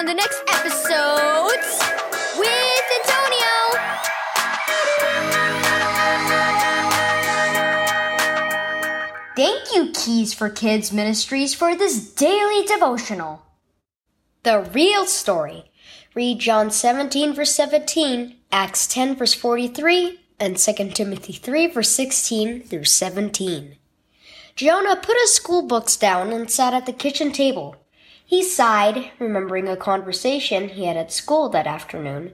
on the next epiSOWdes with Antonio. Thank you, Keys for Kids Ministries, for this daily devotional. The real story. Read John 17, verse 17, Acts 10, verse 43, and 2 Timothy 3, verse 16 through 17. Jonah put his school books down and sat at the kitchen table. He sighed, remembering a conversation he had at school that afternoon.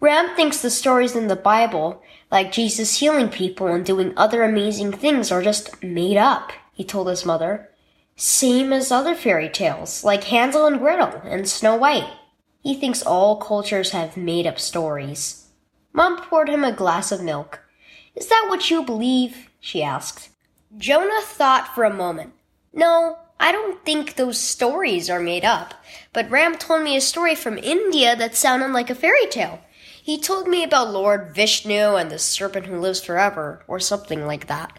Ram thinks the stories in the Bible, like Jesus healing people and doing other amazing things, are just made up, he told his mother. Same as other fairy tales, like Hansel and Gretel and Snow White. He thinks all cultures have made up stories. Mom poured him a glass of milk. Is that what you believe? she asked. Jonah thought for a moment. No, I don't think those stories are made up, but Ram told me a story from India that sounded like a fairy tale. He told me about Lord Vishnu and the serpent who lives forever, or something like that.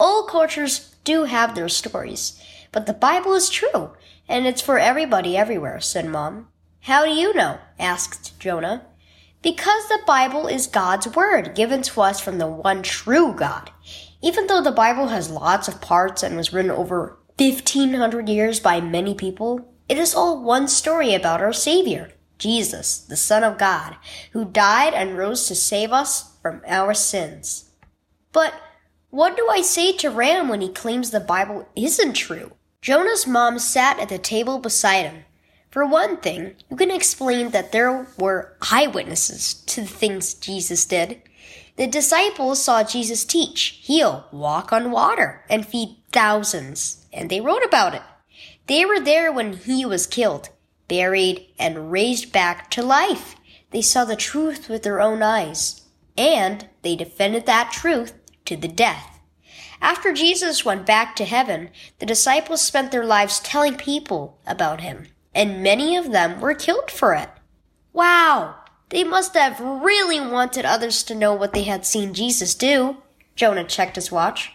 All cultures do have their stories, but the Bible is true, and it's for everybody everywhere, said Mom. How do you know? asked Jonah. Because the Bible is God's Word, given to us from the one true God. Even though the Bible has lots of parts and was written over 1500 years by many people, it is all one story about our Savior, Jesus, the Son of God, who died and rose to save us from our sins. But what do I say to Ram when he claims the Bible isn't true? Jonah's mom sat at the table beside him. For one thing, you can explain that there were eyewitnesses to the things Jesus did. The disciples saw Jesus teach, heal, walk on water, and feed thousands, and they wrote about it. They were there when he was killed, buried, and raised back to life. They saw the truth with their own eyes, and they defended that truth to the death. After Jesus went back to heaven, the disciples spent their lives telling people about him, and many of them were killed for it. Wow! They must have really wanted others to know what they had seen Jesus do. Jonah checked his watch.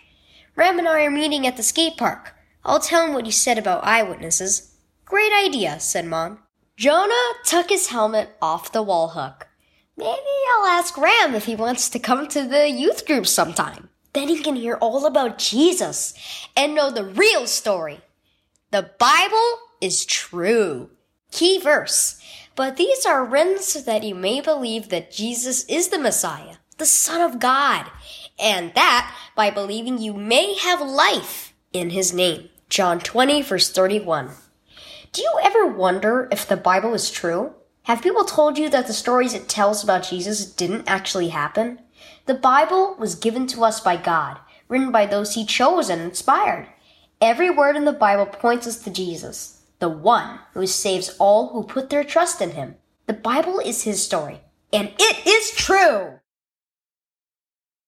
Ram and I are meeting at the skate park. I'll tell him what you said about eyewitnesses. Great idea, said Mom. Jonah took his helmet off the wall hook. Maybe I'll ask Ram if he wants to come to the youth group sometime. Then he can hear all about Jesus and know the real story. The Bible is true. Key verse. But these are written so that you may believe that Jesus is the Messiah, the Son of God, and that by believing you may have life in his name. John 20 verse 31. Do you ever wonder if the Bible is true? Have people told you that the stories it tells about Jesus didn't actually happen? The Bible was given to us by God, written by those he chose and inspired. Every word in the Bible points us to Jesus the one who saves all who put their trust in him. The Bible is his story, and it is true!